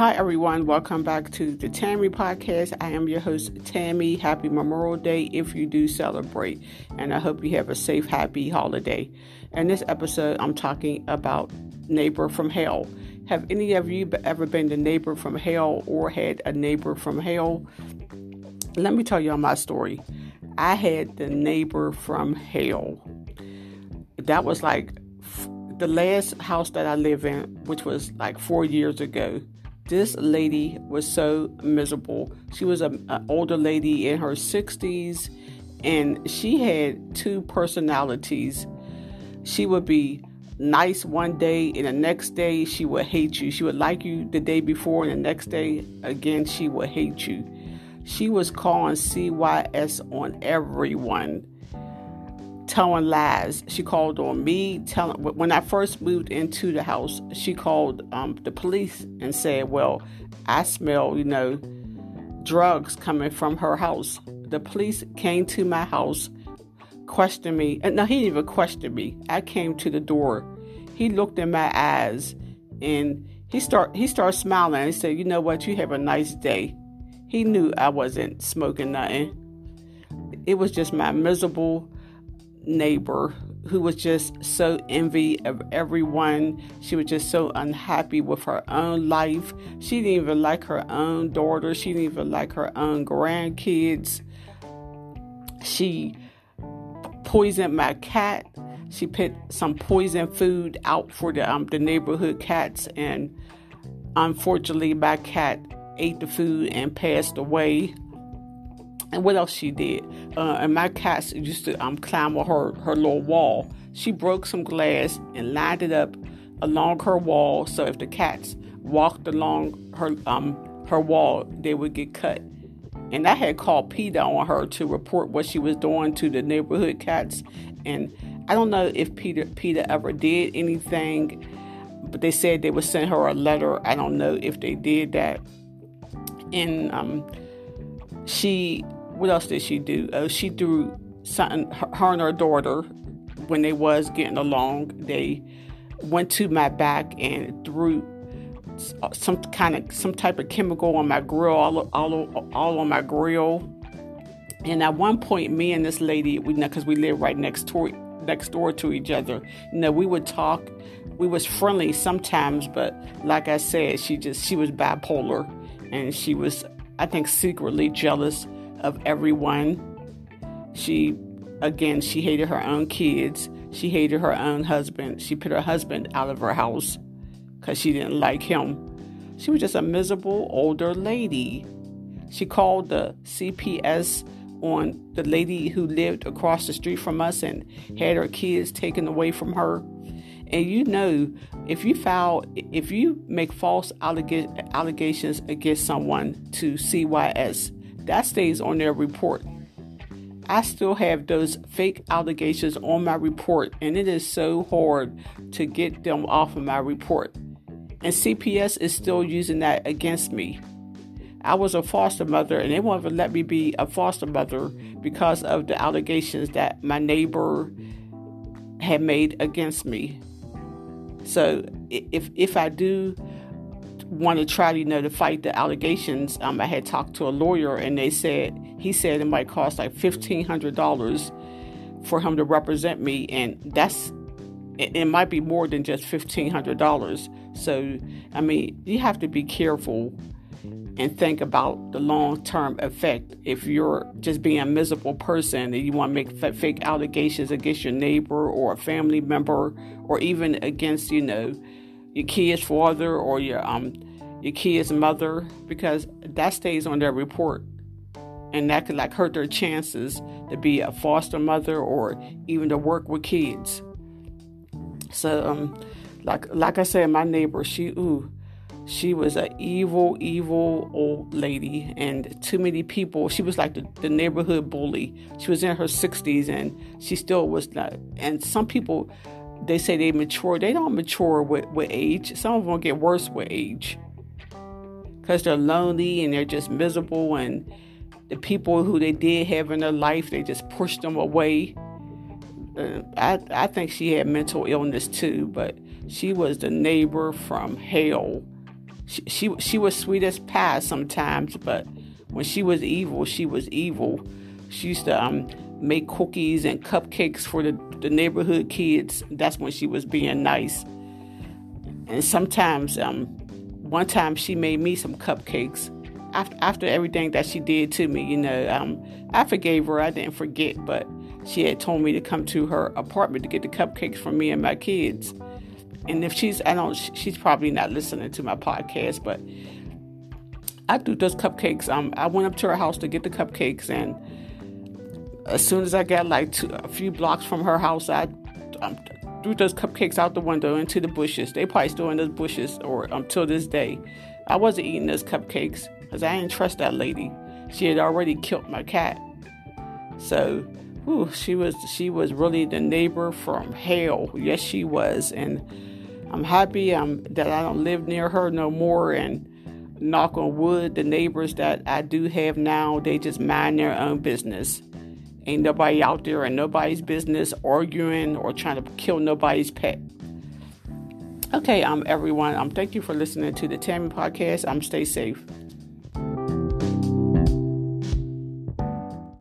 Hi, everyone. Welcome back to the Tammy Podcast. I am your host, Tammy. Happy Memorial Day if you do celebrate. And I hope you have a safe, happy holiday. In this episode, I'm talking about Neighbor from Hell. Have any of you ever been the neighbor from hell or had a neighbor from hell? Let me tell y'all my story. I had the neighbor from hell. That was like the last house that I live in, which was like four years ago. This lady was so miserable. She was an older lady in her 60s, and she had two personalities. She would be nice one day, and the next day she would hate you. She would like you the day before, and the next day again she would hate you. She was calling CYS on everyone telling lies. She called on me, telling when I first moved into the house, she called um, the police and said, "Well, I smell, you know, drugs coming from her house." The police came to my house, questioned me, and no, he didn't even question me. I came to the door. He looked in my eyes, and he start he started smiling. He said, "You know what? You have a nice day." He knew I wasn't smoking nothing. It was just my miserable neighbor who was just so envy of everyone. She was just so unhappy with her own life. She didn't even like her own daughter. She didn't even like her own grandkids. She poisoned my cat. She put some poison food out for the um, the neighborhood cats, and unfortunately, my cat ate the food and passed away. And what else she did? Uh, and my cats used to um, climb on her, her little wall. She broke some glass and lined it up along her wall so if the cats walked along her um, her wall, they would get cut. And I had called PETA on her to report what she was doing to the neighborhood cats. And I don't know if PETA, PETA ever did anything, but they said they would send her a letter. I don't know if they did that. And um, she what else did she do? Uh, she threw something. Her, and her daughter, when they was getting along, they went to my back and threw some kind of some type of chemical on my grill, all all all on my grill. And at one point, me and this lady, we know because we live right next door next door to each other. You know, we would talk. We was friendly sometimes, but like I said, she just she was bipolar, and she was I think secretly jealous of everyone. She, again, she hated her own kids. She hated her own husband. She put her husband out of her house because she didn't like him. She was just a miserable older lady. She called the CPS on the lady who lived across the street from us and had her kids taken away from her. And you know, if you file, if you make false alleg- allegations against someone to CYS, that stays on their report. I still have those fake allegations on my report, and it is so hard to get them off of my report. And CPS is still using that against me. I was a foster mother, and they won't even let me be a foster mother because of the allegations that my neighbor had made against me. So if if I do want to try to, you know, to fight the allegations, um, I had talked to a lawyer and they said, he said it might cost like $1,500 for him to represent me. And that's, it, it might be more than just $1,500. So, I mean, you have to be careful and think about the long term effect. If you're just being a miserable person and you want to make fake allegations against your neighbor or a family member or even against, you know, your kid's father or your um your kid's mother because that stays on their report and that could like hurt their chances to be a foster mother or even to work with kids. So um like like I said, my neighbor, she ooh, she was an evil, evil old lady, and too many people. She was like the, the neighborhood bully. She was in her 60s, and she still was not. And some people they say they mature. They don't mature with, with age. Some of them get worse with age because they're lonely and they're just miserable. And the people who they did have in their life, they just push them away. Uh, I, I think she had mental illness too, but she was the neighbor from hell. she, she she was sweet as pie sometimes, but when she was evil, she was evil. She used to um, make cookies and cupcakes for the, the neighborhood kids. That's when she was being nice. And sometimes, um, one time she made me some cupcakes after, after everything that she did to me. You know, um, I forgave her. I didn't forget, but she had told me to come to her apartment to get the cupcakes for me and my kids. And if she's, I don't, she's probably not listening to my podcast, but I do those cupcakes. Um, I went up to her house to get the cupcakes, and as soon as I got like two, a few blocks from her house, I um, threw those cupcakes out the window into the bushes. They probably still in those bushes or until this day. I wasn't eating those cupcakes because I didn't trust that lady. She had already killed my cat. So, whew, she was she was really the neighbor from hell. Yes, she was, and I'm happy um, that I don't live near her no more. And knock on wood, the neighbors that I do have now, they just mind their own business. Ain't nobody out there in nobody's business arguing or trying to kill nobody's pet. Okay, um, everyone, um, thank you for listening to the Tammy podcast. I'm um, stay safe.